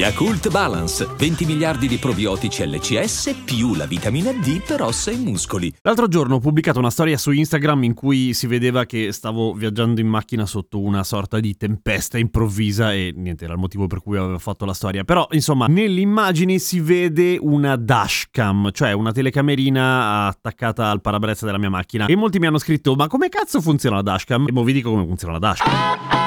Yakult Balance, 20 miliardi di probiotici LCS più la vitamina D per ossa e muscoli. L'altro giorno ho pubblicato una storia su Instagram in cui si vedeva che stavo viaggiando in macchina sotto una sorta di tempesta improvvisa e niente, era il motivo per cui avevo fatto la storia. Però, insomma, nell'immagine si vede una dashcam, cioè una telecamerina attaccata al parabrezza della mia macchina. E molti mi hanno scritto, ma come cazzo funziona la dashcam? E mo vi dico come funziona la dashcam.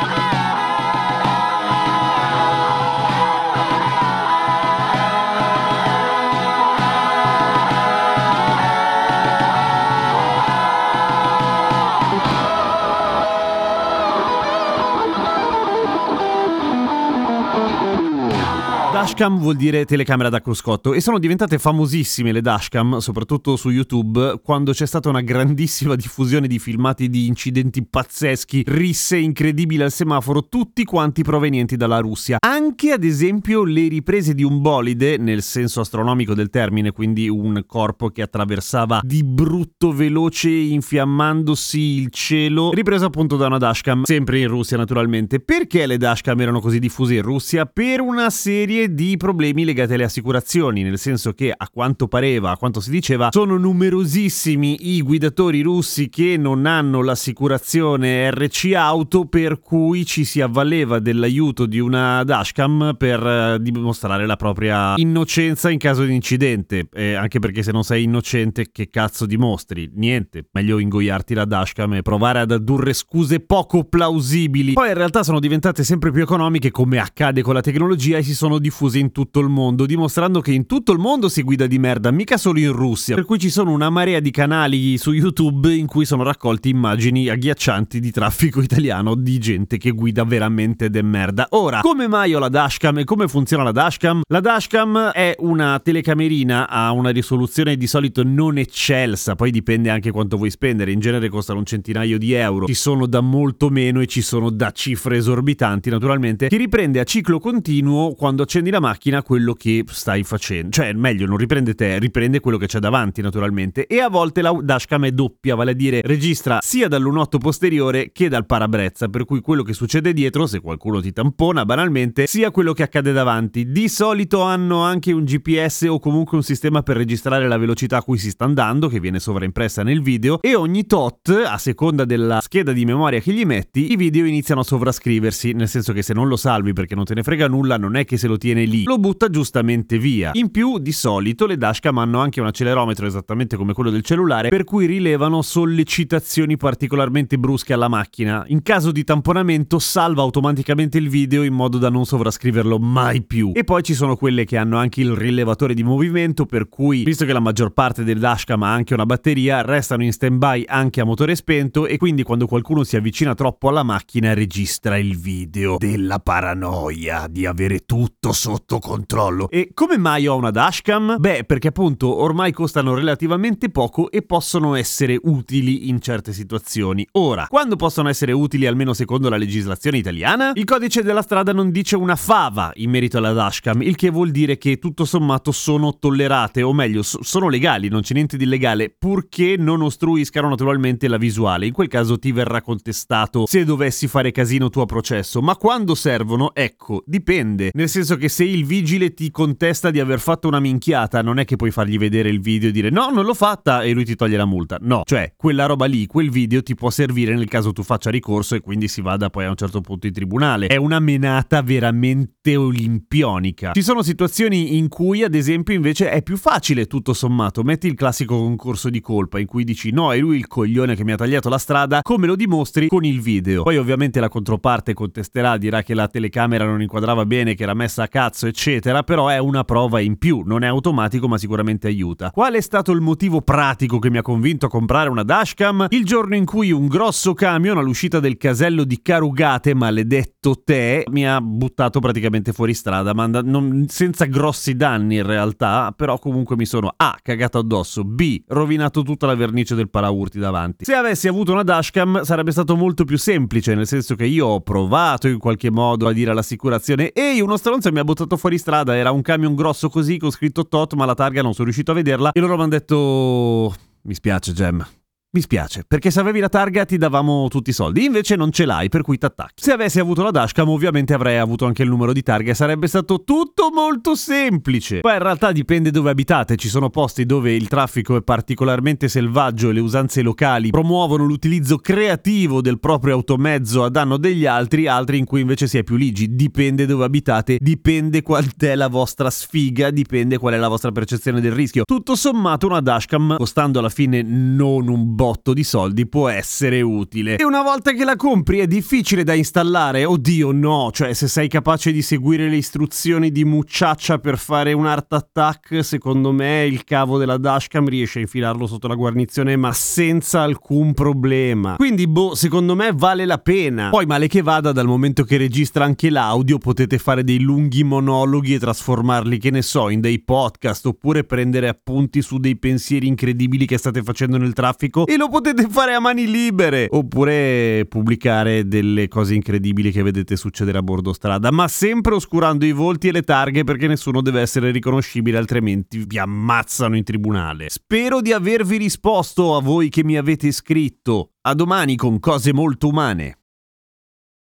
Dashcam vuol dire telecamera da cruscotto e sono diventate famosissime le dashcam, soprattutto su YouTube, quando c'è stata una grandissima diffusione di filmati di incidenti pazzeschi, risse incredibili al semaforo, tutti quanti provenienti dalla Russia. Anche ad esempio le riprese di un bolide, nel senso astronomico del termine, quindi un corpo che attraversava di brutto veloce infiammandosi il cielo, ripreso appunto da una dashcam, sempre in Russia naturalmente. Perché le dashcam erano così diffuse in Russia? Per una serie di problemi legati alle assicurazioni, nel senso che a quanto pareva, a quanto si diceva, sono numerosissimi i guidatori russi che non hanno l'assicurazione RC auto per cui ci si avvaleva dell'aiuto di una dashcam per eh, dimostrare la propria innocenza in caso di incidente, eh, anche perché se non sei innocente che cazzo dimostri? Niente, meglio ingoiarti la dashcam e provare ad addurre scuse poco plausibili. Poi in realtà sono diventate sempre più economiche come accade con la tecnologia e si sono diffuse diffuse in tutto il mondo, dimostrando che in tutto il mondo si guida di merda, mica solo in Russia. Per cui ci sono una marea di canali su YouTube in cui sono raccolti immagini agghiaccianti di traffico italiano di gente che guida veramente de merda. Ora, come mai ho la dashcam e come funziona la dashcam? La dashcam è una telecamerina a una risoluzione di solito non eccelsa, poi dipende anche quanto vuoi spendere, in genere costano un centinaio di euro, ci sono da molto meno e ci sono da cifre esorbitanti naturalmente, che riprende a ciclo continuo quando accendi riprendi la macchina quello che stai facendo. Cioè, meglio, non riprende te, riprende quello che c'è davanti, naturalmente. E a volte la dashcam è doppia, vale a dire registra sia dal lunotto posteriore che dal parabrezza, per cui quello che succede dietro, se qualcuno ti tampona banalmente, sia quello che accade davanti. Di solito hanno anche un GPS o comunque un sistema per registrare la velocità a cui si sta andando, che viene sovraimpressa nel video, e ogni tot, a seconda della scheda di memoria che gli metti, i video iniziano a sovrascriversi, nel senso che se non lo salvi perché non te ne frega nulla, non è che se lo tieni tiene lì, lo butta giustamente via. In più, di solito, le dashcam hanno anche un accelerometro esattamente come quello del cellulare, per cui rilevano sollecitazioni particolarmente brusche alla macchina. In caso di tamponamento, salva automaticamente il video in modo da non sovrascriverlo mai più. E poi ci sono quelle che hanno anche il rilevatore di movimento, per cui, visto che la maggior parte delle dashcam ha anche una batteria, restano in stand-by anche a motore spento e quindi quando qualcuno si avvicina troppo alla macchina registra il video della paranoia di avere tutto sotto controllo. E come mai ho una dashcam? Beh, perché appunto ormai costano relativamente poco e possono essere utili in certe situazioni. Ora, quando possono essere utili almeno secondo la legislazione italiana? Il codice della strada non dice una fava in merito alla dashcam, il che vuol dire che tutto sommato sono tollerate, o meglio, sono legali, non c'è niente di illegale, purché non ostruiscano naturalmente la visuale. In quel caso ti verrà contestato se dovessi fare casino tuo processo. Ma quando servono? Ecco, dipende. Nel senso che se il vigile ti contesta di aver fatto una minchiata, non è che puoi fargli vedere il video e dire no, non l'ho fatta e lui ti toglie la multa. No, cioè quella roba lì, quel video ti può servire nel caso tu faccia ricorso e quindi si vada poi a un certo punto in tribunale. È una menata veramente olimpionica. Ci sono situazioni in cui, ad esempio, invece è più facile tutto sommato. Metti il classico concorso di colpa in cui dici no, è lui il coglione che mi ha tagliato la strada, come lo dimostri con il video. Poi ovviamente la controparte contesterà, dirà che la telecamera non inquadrava bene, che era messa a cazzo, eccetera, però è una prova in più, non è automatico ma sicuramente aiuta. Qual è stato il motivo pratico che mi ha convinto a comprare una dashcam? Il giorno in cui un grosso camion all'uscita del casello di Carugate, maledetto te, mi ha buttato praticamente fuori strada, ma non, senza grossi danni in realtà, però comunque mi sono A. cagato addosso, B. rovinato tutta la vernice del paraurti davanti. Se avessi avuto una dashcam sarebbe stato molto più semplice, nel senso che io ho provato in qualche modo a dire all'assicurazione ehi uno stronzo mi ha buttato fuori strada, era un camion grosso così con scritto tot ma la targa non sono riuscito a vederla. E loro mi hanno detto mi spiace Gem, mi spiace, perché se avevi la targa ti davamo tutti i soldi, invece non ce l'hai, per cui t'attacchi. Se avessi avuto la dashcam, ovviamente avrei avuto anche il numero di targa e sarebbe stato tutto molto semplice. Poi in realtà dipende dove abitate, ci sono posti dove il traffico è particolarmente selvaggio e le usanze locali promuovono l'utilizzo creativo del proprio automezzo a danno degli altri, altri in cui invece si è più ligi. Dipende dove abitate, dipende qual è la vostra sfiga, dipende qual è la vostra percezione del rischio. Tutto sommato una dashcam, costando alla fine non un botto di soldi può essere utile. E una volta che la compri è difficile da installare? Oddio no, cioè se sei capace di seguire le istruzioni di Mucciaccia per fare un art attack, secondo me il cavo della dashcam riesce a infilarlo sotto la guarnizione ma senza alcun problema. Quindi boh, secondo me vale la pena. Poi male che vada, dal momento che registra anche l'audio, potete fare dei lunghi monologhi e trasformarli, che ne so, in dei podcast oppure prendere appunti su dei pensieri incredibili che state facendo nel traffico e lo potete fare a mani libere oppure pubblicare delle cose incredibili che vedete succedere a bordo strada, ma sempre oscurando i volti e le targhe perché nessuno deve essere riconoscibile, altrimenti vi ammazzano in tribunale. Spero di avervi risposto a voi che mi avete scritto. A domani con cose molto umane.